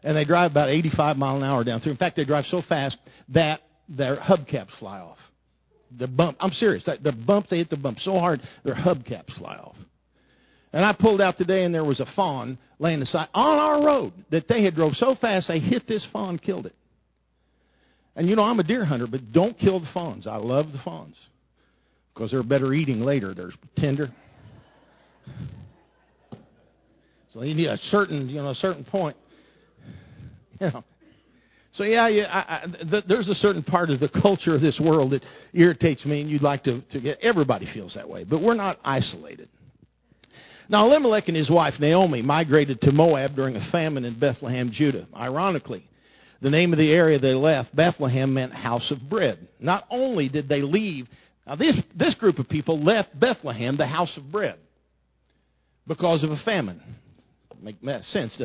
And they drive about 85 mile an hour down through. In fact, they drive so fast that their hubcaps fly off. The bump, I'm serious. The bump, they hit the bump so hard, their hubcaps fly off. And I pulled out today, and there was a fawn laying aside on our road that they had drove so fast they hit this fawn, killed it. And you know I'm a deer hunter, but don't kill the fawns. I love the fawns because they're better eating later. They're tender. So you need a certain, you know, a certain point. You know. So yeah, yeah. I, I, th- there's a certain part of the culture of this world that irritates me, and you'd like to, to get. Everybody feels that way, but we're not isolated. Now Elimelech and his wife Naomi migrated to Moab during a famine in Bethlehem, Judah. Ironically, the name of the area they left, Bethlehem, meant house of bread. Not only did they leave, now this this group of people left Bethlehem, the house of bread, because of a famine. Make sense?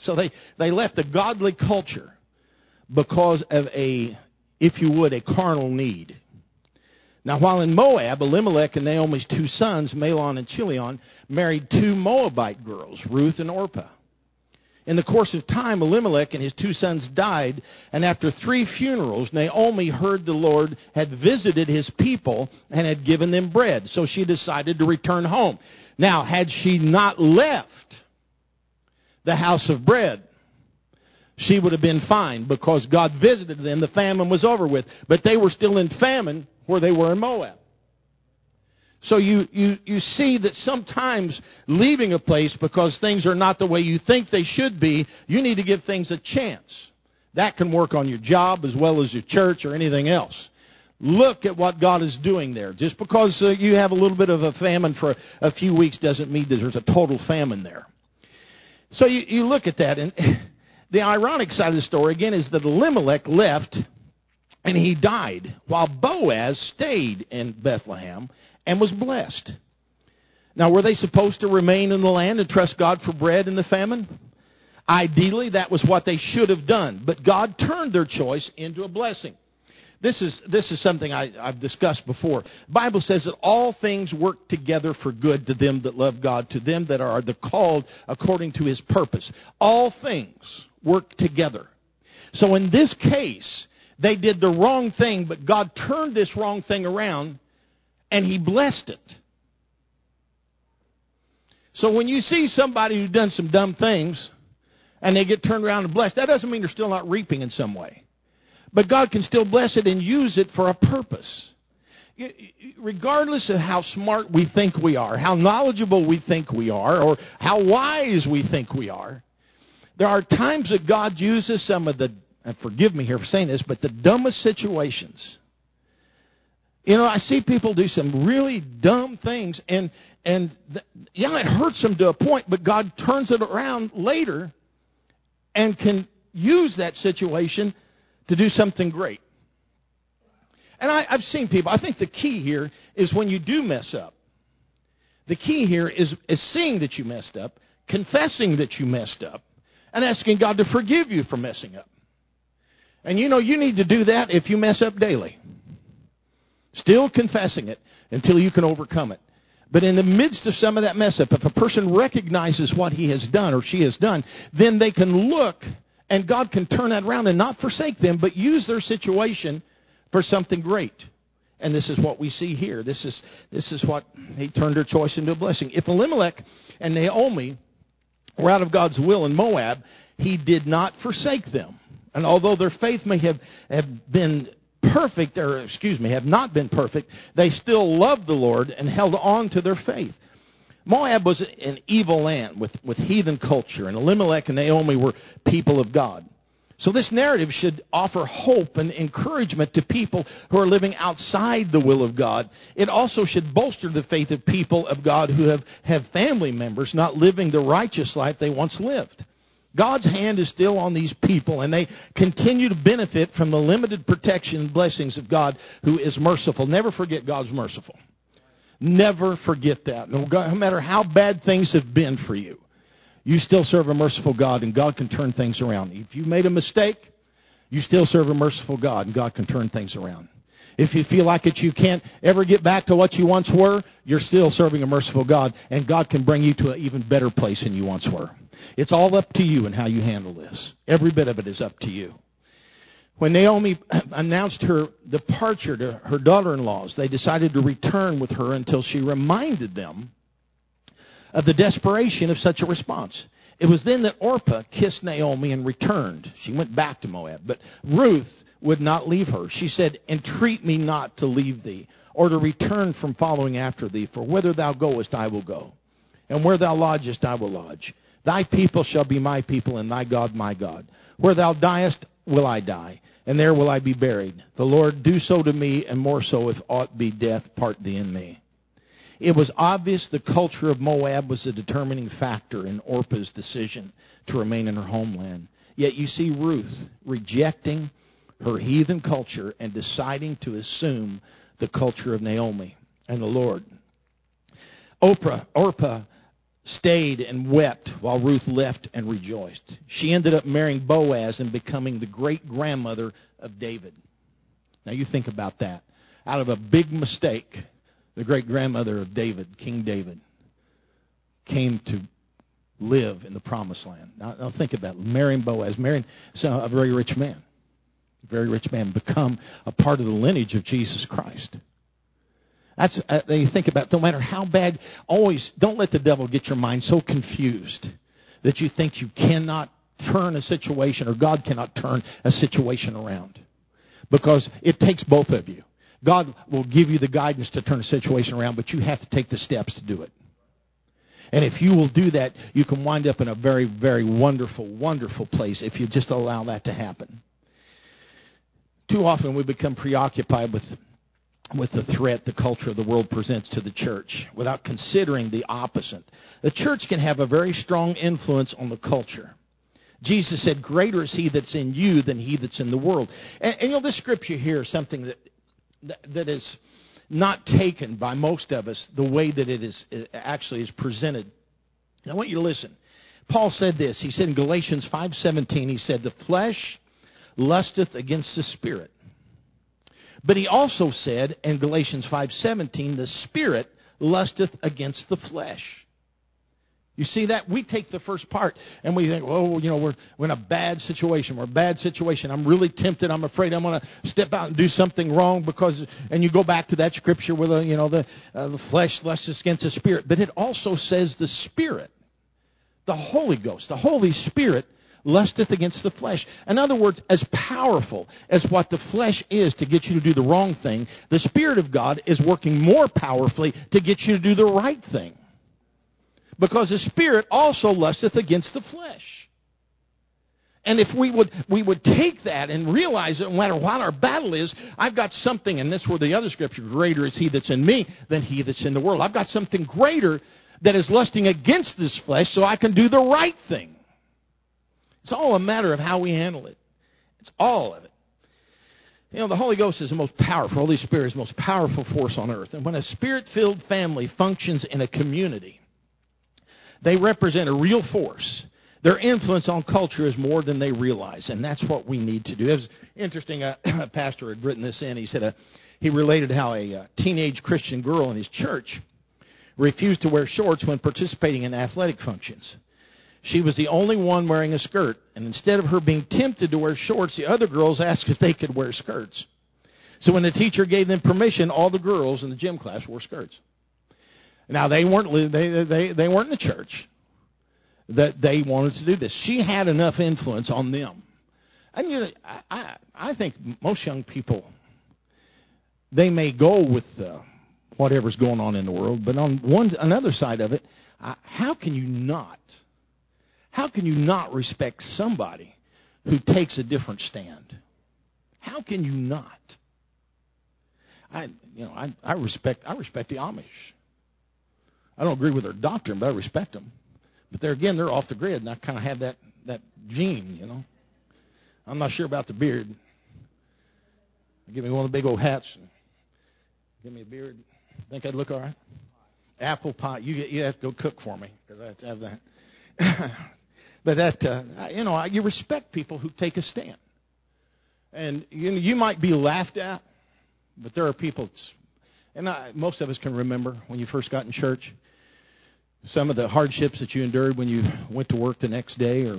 So they, they left a godly culture because of a, if you would, a carnal need. Now, while in Moab, Elimelech and Naomi's two sons, Mahlon and Chilion, married two Moabite girls, Ruth and Orpah. In the course of time, Elimelech and his two sons died, and after three funerals, Naomi heard the Lord had visited his people and had given them bread. So she decided to return home. Now, had she not left the house of bread, she would have been fine because God visited them. The famine was over with. But they were still in famine where they were in Moab. So you, you, you see that sometimes leaving a place because things are not the way you think they should be, you need to give things a chance. That can work on your job as well as your church or anything else. Look at what God is doing there. Just because uh, you have a little bit of a famine for a few weeks doesn't mean that there's a total famine there. So you, you look at that, and the ironic side of the story, again, is that Elimelech left and he died while Boaz stayed in Bethlehem and was blessed. Now, were they supposed to remain in the land and trust God for bread in the famine? Ideally, that was what they should have done, but God turned their choice into a blessing. This is, this is something I, I've discussed before. The Bible says that all things work together for good to them that love God, to them that are the called according to his purpose. All things work together. So in this case, they did the wrong thing, but God turned this wrong thing around and He blessed it. So when you see somebody who's done some dumb things and they get turned around and blessed, that doesn't mean they're still not reaping in some way. But God can still bless it and use it for a purpose. Regardless of how smart we think we are, how knowledgeable we think we are, or how wise we think we are, there are times that God uses some of the, forgive me here for saying this, but the dumbest situations. You know, I see people do some really dumb things, and and yeah, it hurts them to a point, but God turns it around later, and can use that situation to do something great. And I, I've seen people. I think the key here is when you do mess up. The key here is, is seeing that you messed up, confessing that you messed up, and asking God to forgive you for messing up. And you know, you need to do that if you mess up daily. Still confessing it until you can overcome it. But in the midst of some of that mess up, if a person recognizes what he has done or she has done, then they can look and God can turn that around and not forsake them, but use their situation for something great. And this is what we see here. This is, this is what he turned their choice into a blessing. If Elimelech and Naomi were out of God's will in Moab, he did not forsake them. And although their faith may have, have been perfect, or excuse me, have not been perfect, they still loved the Lord and held on to their faith. Moab was an evil land with, with heathen culture, and Elimelech and Naomi were people of God. So this narrative should offer hope and encouragement to people who are living outside the will of God. It also should bolster the faith of people of God who have, have family members not living the righteous life they once lived. God's hand is still on these people, and they continue to benefit from the limited protection and blessings of God who is merciful. Never forget God's merciful. Never forget that. No matter how bad things have been for you, you still serve a merciful God, and God can turn things around. If you made a mistake, you still serve a merciful God, and God can turn things around. If you feel like it, you can't ever get back to what you once were, you're still serving a merciful God, and God can bring you to an even better place than you once were. It's all up to you and how you handle this. Every bit of it is up to you. When Naomi announced her departure to her daughter in laws, they decided to return with her until she reminded them of the desperation of such a response. It was then that Orpah kissed Naomi and returned. She went back to Moab. But Ruth would not leave her. She said, Entreat me not to leave thee, or to return from following after thee, for whither thou goest I will go, and where thou lodgest I will lodge. Thy people shall be my people, and thy God my God. Where thou diest will I die, and there will I be buried. The Lord do so to me, and more so if aught be death part thee in me. It was obvious the culture of Moab was a determining factor in Orpah's decision to remain in her homeland. Yet you see Ruth rejecting her heathen culture and deciding to assume the culture of Naomi and the Lord. Oprah, Orpah stayed and wept while Ruth left and rejoiced. She ended up marrying Boaz and becoming the great grandmother of David. Now you think about that. Out of a big mistake, the great grandmother of David, King David, came to live in the promised land. Now, now think about it. Marrying Boaz, marrying a very rich man. A very rich man, become a part of the lineage of Jesus Christ. That's uh, you think about. No matter how bad, always don't let the devil get your mind so confused that you think you cannot turn a situation or God cannot turn a situation around, because it takes both of you. God will give you the guidance to turn a situation around, but you have to take the steps to do it. And if you will do that, you can wind up in a very, very wonderful, wonderful place if you just allow that to happen. Too often we become preoccupied with with the threat the culture of the world presents to the church without considering the opposite. The church can have a very strong influence on the culture. Jesus said, Greater is he that's in you than he that's in the world. And, and you know, this scripture here is something that, that, that is not taken by most of us the way that it is it actually is presented. I want you to listen. Paul said this. He said in Galatians 5:17, he said, "The flesh lusteth against the spirit, but he also said in Galatians 5:17, the spirit lusteth against the flesh. You see that? We take the first part and we think, oh, you know, we're, we're in a bad situation. We're a bad situation. I'm really tempted. I'm afraid I'm going to step out and do something wrong because, and you go back to that scripture where the, you know, the, uh, the flesh lusts against the spirit. But it also says the spirit, the Holy Ghost, the Holy Spirit lusteth against the flesh. In other words, as powerful as what the flesh is to get you to do the wrong thing, the Spirit of God is working more powerfully to get you to do the right thing. Because the Spirit also lusteth against the flesh. And if we would we would take that and realize that no matter what our battle is, I've got something, and this where the other scripture, greater is he that's in me than he that's in the world. I've got something greater that is lusting against this flesh so I can do the right thing. It's all a matter of how we handle it. It's all of it. You know, the Holy Ghost is the most powerful, Holy Spirit is the most powerful force on earth. And when a spirit filled family functions in a community, they represent a real force. Their influence on culture is more than they realize, and that's what we need to do. It was interesting. Uh, a pastor had written this in. He said uh, he related how a uh, teenage Christian girl in his church refused to wear shorts when participating in athletic functions. She was the only one wearing a skirt. And instead of her being tempted to wear shorts, the other girls asked if they could wear skirts. So when the teacher gave them permission, all the girls in the gym class wore skirts. Now they weren't they they they weren't in the church that they wanted to do this. She had enough influence on them. And you know, I I think most young people they may go with uh, whatever's going on in the world. But on one another side of it, how can you not? How can you not respect somebody who takes a different stand? How can you not? I, you know, I, I respect I respect the Amish. I don't agree with their doctrine, but I respect them. But there again, they're off the grid, and I kind of have that that gene, you know. I'm not sure about the beard. Give me one of the big old hats. And give me a beard. Think I'd look all right? Apple pie. You you have to go cook for me because I have to have that. but that uh, you know, you respect people who take a stand. And you you might be laughed at, but there are people. And I, most of us can remember when you first got in church some of the hardships that you endured when you went to work the next day or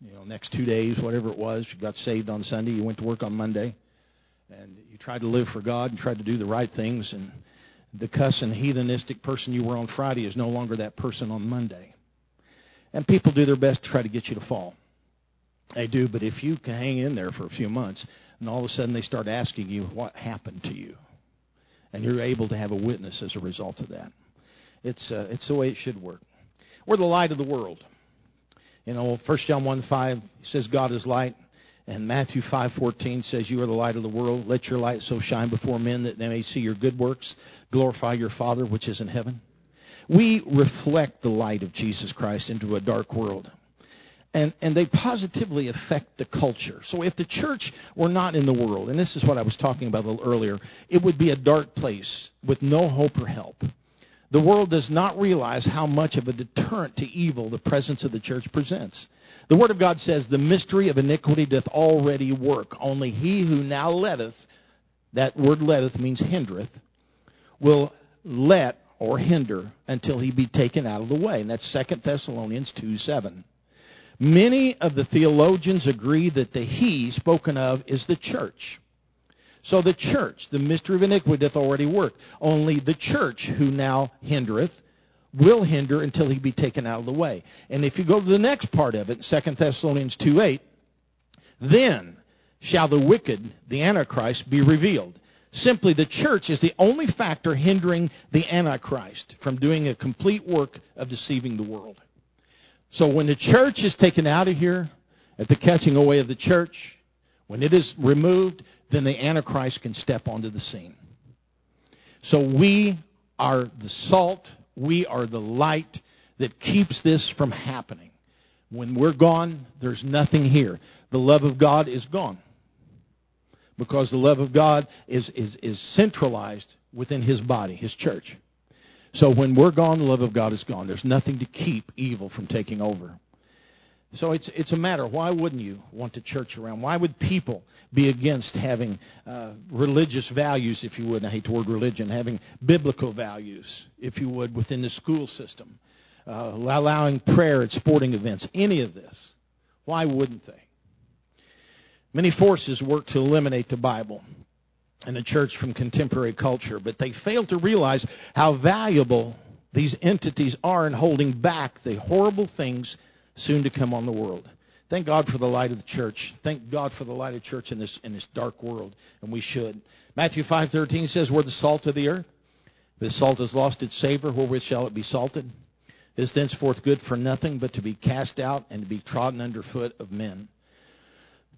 you know next two days, whatever it was. You got saved on Sunday, you went to work on Monday, and you tried to live for God and tried to do the right things. And the cussing heathenistic person you were on Friday is no longer that person on Monday. And people do their best to try to get you to fall. They do, but if you can hang in there for a few months, and all of a sudden they start asking you what happened to you, and you're able to have a witness as a result of that. It's uh, it's the way it should work. We're the light of the world. You know, 1 John 1 5 says God is light. And Matthew 5:14 says, "You are the light of the world. Let your light so shine before men that they may see your good works, glorify your Father which is in heaven." We reflect the light of Jesus Christ into a dark world. And, and they positively affect the culture. So if the church were not in the world, and this is what I was talking about a little earlier, it would be a dark place with no hope or help. The world does not realize how much of a deterrent to evil the presence of the church presents. The Word of God says, The mystery of iniquity doth already work. Only he who now letteth, that word letteth means hindereth, will let or hinder until he be taken out of the way. And that's 2 Thessalonians 2 7. Many of the theologians agree that the he spoken of is the church. So the church, the mystery of iniquity doth already work. Only the church who now hindereth will hinder until he be taken out of the way. And if you go to the next part of it, 2 Thessalonians 2 8, then shall the wicked, the Antichrist, be revealed. Simply, the church is the only factor hindering the Antichrist from doing a complete work of deceiving the world. So when the church is taken out of here, at the catching away of the church, when it is removed, then the Antichrist can step onto the scene. So we are the salt, we are the light that keeps this from happening. When we're gone, there's nothing here. The love of God is gone. Because the love of God is, is, is centralized within His body, His church. So when we're gone, the love of God is gone. There's nothing to keep evil from taking over. So it's, it's a matter. Why wouldn't you want to church around? Why would people be against having uh, religious values, if you would? I hate the word religion, having biblical values, if you would, within the school system, uh, allowing prayer at sporting events, any of this. Why wouldn't they? Many forces work to eliminate the Bible and the church from contemporary culture, but they fail to realize how valuable these entities are in holding back the horrible things soon to come on the world. Thank God for the light of the church. Thank God for the light of church in this in this dark world, and we should. Matthew five thirteen says, "We're the salt of the earth. The salt has lost its savor, wherewith shall it be salted? It is thenceforth good for nothing but to be cast out and to be trodden under foot of men."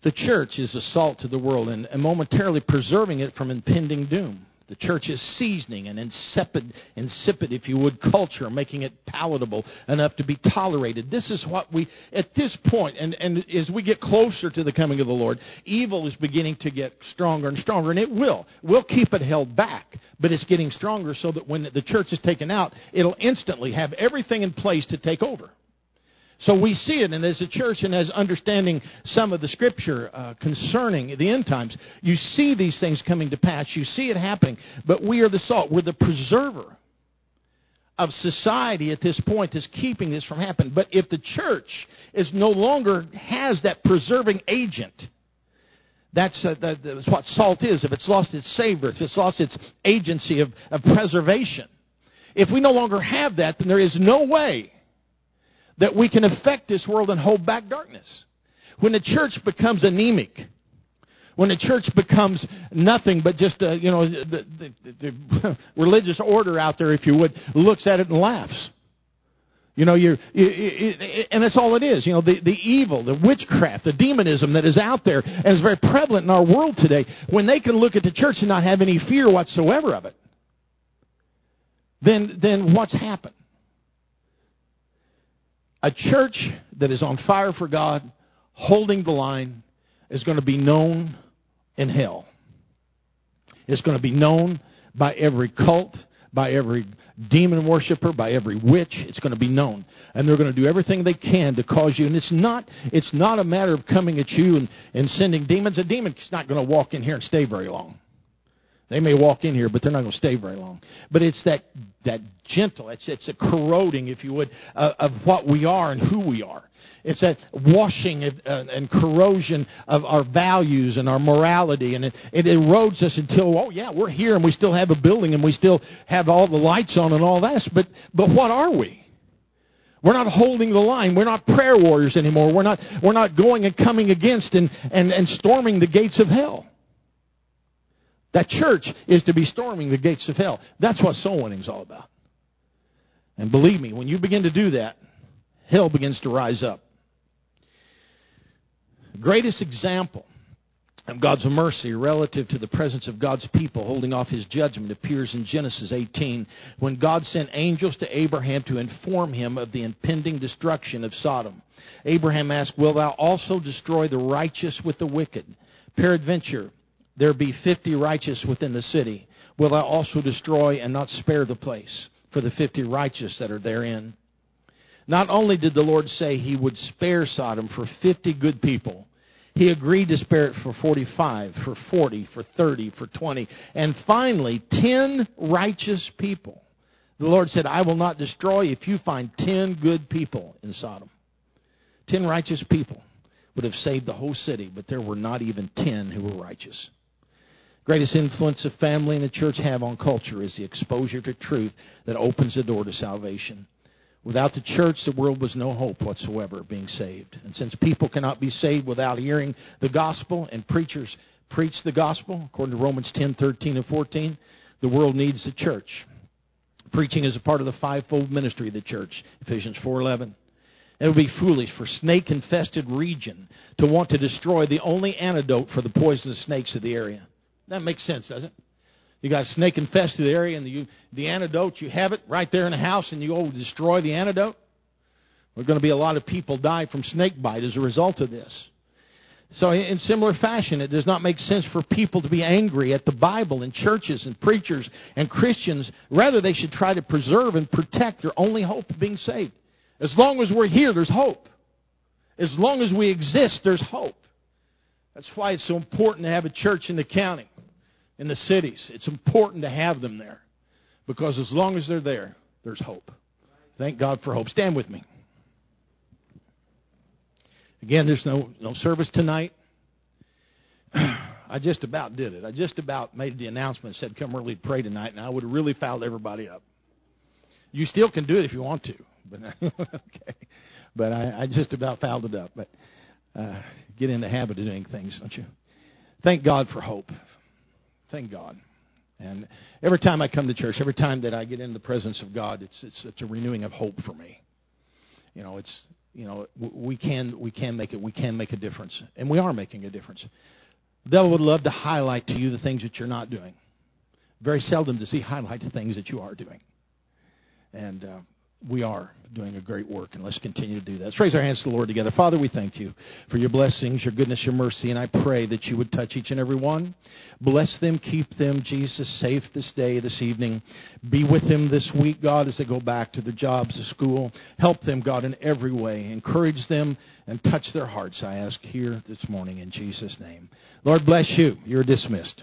The church is a salt to the world and, and momentarily preserving it from impending doom. The church is seasoning an insipid, insipid, if you would, culture, making it palatable enough to be tolerated. This is what we, at this point, and, and as we get closer to the coming of the Lord, evil is beginning to get stronger and stronger, and it will. We'll keep it held back, but it's getting stronger so that when the church is taken out, it'll instantly have everything in place to take over. So we see it, and as a church and as understanding some of the scripture uh, concerning the end times, you see these things coming to pass. You see it happening. But we are the salt. We're the preserver of society at this point that's keeping this from happening. But if the church is no longer has that preserving agent, that's, uh, that's what salt is. If it's lost its savor, if it's lost its agency of, of preservation, if we no longer have that, then there is no way that we can affect this world and hold back darkness. When the church becomes anemic, When the church becomes nothing but just a, you know the, the, the religious order out there, if you would, looks at it and laughs. You know, you're, you, you, and that's all it is. You know, the, the evil, the witchcraft, the demonism that is out there and is very prevalent in our world today, when they can look at the church and not have any fear whatsoever of it, then, then what's happened? A church that is on fire for God, holding the line, is going to be known in hell. It's going to be known by every cult, by every demon worshiper, by every witch. It's going to be known. And they're going to do everything they can to cause you. And it's not, it's not a matter of coming at you and, and sending demons. A demon's not going to walk in here and stay very long. They may walk in here, but they're not going to stay very long. But it's that, that gentle, it's, it's a corroding, if you would, uh, of what we are and who we are. It's that washing and, uh, and corrosion of our values and our morality, and it, it erodes us until, oh yeah, we're here and we still have a building and we still have all the lights on and all that. But, but what are we? We're not holding the line. We're not prayer warriors anymore. We're not, we're not going and coming against and, and, and storming the gates of hell. That church is to be storming the gates of hell. That's what soul winning is all about. And believe me, when you begin to do that, hell begins to rise up. The greatest example of God's mercy relative to the presence of God's people holding off his judgment appears in Genesis 18 when God sent angels to Abraham to inform him of the impending destruction of Sodom. Abraham asked, Will thou also destroy the righteous with the wicked? Peradventure, there be fifty righteous within the city, will I also destroy and not spare the place for the fifty righteous that are therein? Not only did the Lord say he would spare Sodom for fifty good people, he agreed to spare it for 45, for 40, for 30, for 20, and finally 10 righteous people. The Lord said, I will not destroy if you find 10 good people in Sodom. 10 righteous people would have saved the whole city, but there were not even 10 who were righteous. Greatest influence of family and the church have on culture is the exposure to truth that opens the door to salvation. Without the church, the world was no hope whatsoever of being saved. And since people cannot be saved without hearing the gospel, and preachers preach the gospel, according to Romans 10, 13, and 14, the world needs the church. Preaching is a part of the fivefold ministry of the church, Ephesians 4.11. It would be foolish for snake-infested region to want to destroy the only antidote for the poisonous snakes of the area. That makes sense, doesn't it? You got a snake infested area, and the, the antidote, you have it right there in the house, and you go destroy the antidote. There's going to be a lot of people die from snake bite as a result of this. So, in similar fashion, it does not make sense for people to be angry at the Bible and churches and preachers and Christians. Rather, they should try to preserve and protect their only hope of being saved. As long as we're here, there's hope. As long as we exist, there's hope. That's why it's so important to have a church in the county in the cities. It's important to have them there because as long as they're there, there's hope. Thank God for hope. Stand with me. Again, there's no, no service tonight. I just about did it. I just about made the announcement, said, come early to pray tonight, and I would have really fouled everybody up. You still can do it if you want to, but okay. But I, I just about fouled it up. But uh, get in the habit of doing things, don't you? Thank God for hope. Thank God. And every time I come to church, every time that I get in the presence of God, it's it's, it's a renewing of hope for me. You know, it's you know we can we can make it we can make a difference, and we are making a difference. The devil would love to highlight to you the things that you're not doing. Very seldom does he highlight the things that you are doing. And uh, we are doing a great work, and let's continue to do that. Let's raise our hands to the Lord together. Father, we thank you for your blessings, your goodness, your mercy, and I pray that you would touch each and every one. Bless them, keep them, Jesus, safe this day, this evening. Be with them this week, God, as they go back to their jobs, to school. Help them, God, in every way. Encourage them and touch their hearts, I ask here this morning in Jesus' name. Lord, bless you. You're dismissed.